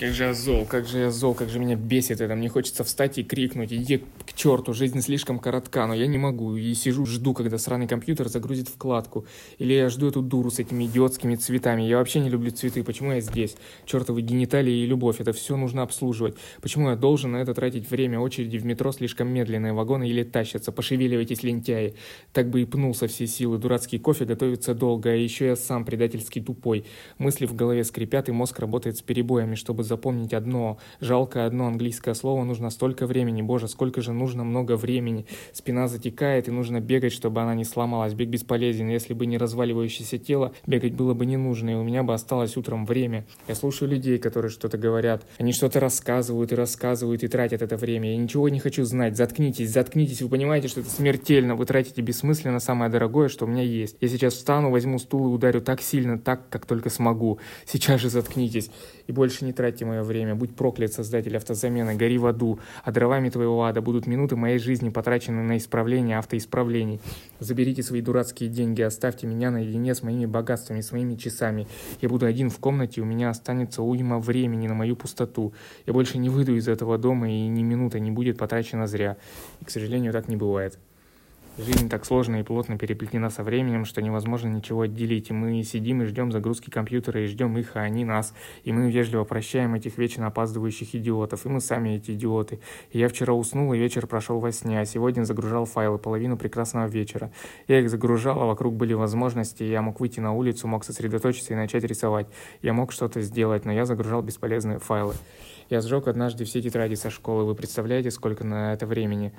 Как же я зол, как же я зол, как же меня бесит это. Мне хочется встать и крикнуть, иди к черту, жизнь слишком коротка, но я не могу. И сижу, жду, когда сраный компьютер загрузит вкладку. Или я жду эту дуру с этими идиотскими цветами. Я вообще не люблю цветы, почему я здесь? Чертовы гениталии и любовь, это все нужно обслуживать. Почему я должен на это тратить время? Очереди в метро слишком медленные, вагоны или тащатся. Пошевеливайтесь, лентяи. Так бы и пнул со всей силы. Дурацкий кофе готовится долго, а еще я сам предательский тупой. Мысли в голове скрипят, и мозг работает с перебоями, чтобы запомнить одно, жалкое одно английское слово, нужно столько времени. Боже, сколько же нужно много времени. Спина затекает, и нужно бегать, чтобы она не сломалась. Бег бесполезен. Если бы не разваливающееся тело, бегать было бы не нужно, и у меня бы осталось утром время. Я слушаю людей, которые что-то говорят. Они что-то рассказывают и рассказывают, и тратят это время. Я ничего не хочу знать. Заткнитесь, заткнитесь. Вы понимаете, что это смертельно. Вы тратите бессмысленно самое дорогое, что у меня есть. Я сейчас встану, возьму стул и ударю так сильно, так, как только смогу. Сейчас же заткнитесь. И больше не тратьте мое время. Будь проклят, создатель автозамены, гори в аду. А дровами твоего ада будут минуты моей жизни, потрачены на исправление автоисправлений. Заберите свои дурацкие деньги, оставьте меня наедине с моими богатствами, своими часами. Я буду один в комнате, у меня останется уйма времени на мою пустоту. Я больше не выйду из этого дома, и ни минута не будет потрачена зря. И, к сожалению, так не бывает. Жизнь так сложно и плотно переплетена со временем, что невозможно ничего отделить. И мы сидим и ждем загрузки компьютера, и ждем их, а они нас. И мы вежливо прощаем этих вечно опаздывающих идиотов. И мы сами эти идиоты. И я вчера уснул, и вечер прошел во сне, а сегодня загружал файлы половину прекрасного вечера. Я их загружал, а вокруг были возможности, я мог выйти на улицу, мог сосредоточиться и начать рисовать. Я мог что-то сделать, но я загружал бесполезные файлы. Я сжег однажды все тетради со школы. Вы представляете, сколько на это времени?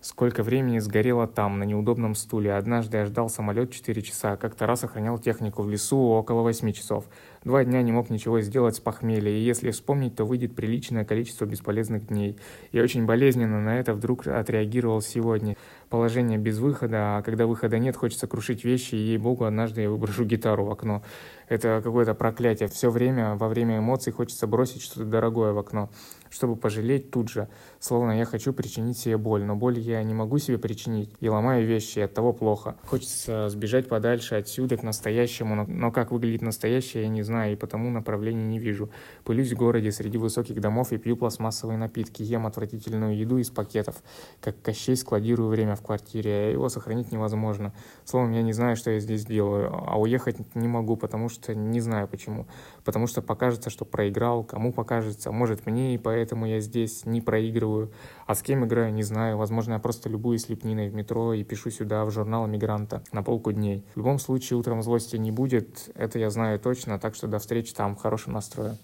Сколько времени сгорело там, на неудобном стуле. Однажды я ждал самолет 4 часа. Как-то раз охранял технику в лесу около 8 часов. Два дня не мог ничего сделать с похмелья, и если вспомнить, то выйдет приличное количество бесполезных дней. И очень болезненно на это вдруг отреагировал сегодня. Положение без выхода, а когда выхода нет, хочется крушить вещи, и ей-богу, однажды я выброшу гитару в окно. Это какое-то проклятие. Все время, во время эмоций хочется бросить что-то дорогое в окно чтобы пожалеть тут же, словно я хочу причинить себе боль, но боль я не могу себе причинить и ломаю вещи, и от того плохо. Хочется сбежать подальше отсюда к настоящему, но, но как выглядит настоящее, я не знаю, и потому направления не вижу. Пылюсь в городе среди высоких домов и пью пластмассовые напитки, ем отвратительную еду из пакетов, как Кощей складирую время в квартире, а его сохранить невозможно. Словом, я не знаю, что я здесь делаю, а уехать не могу, потому что не знаю почему. Потому что покажется, что проиграл, кому покажется, может мне, и поэтому поэтому я здесь не проигрываю. А с кем играю, не знаю. Возможно, я просто любую слепниной в метро и пишу сюда в журнал «Мигранта» на полку дней. В любом случае, утром злости не будет, это я знаю точно, так что до встречи там, в хорошем настрое.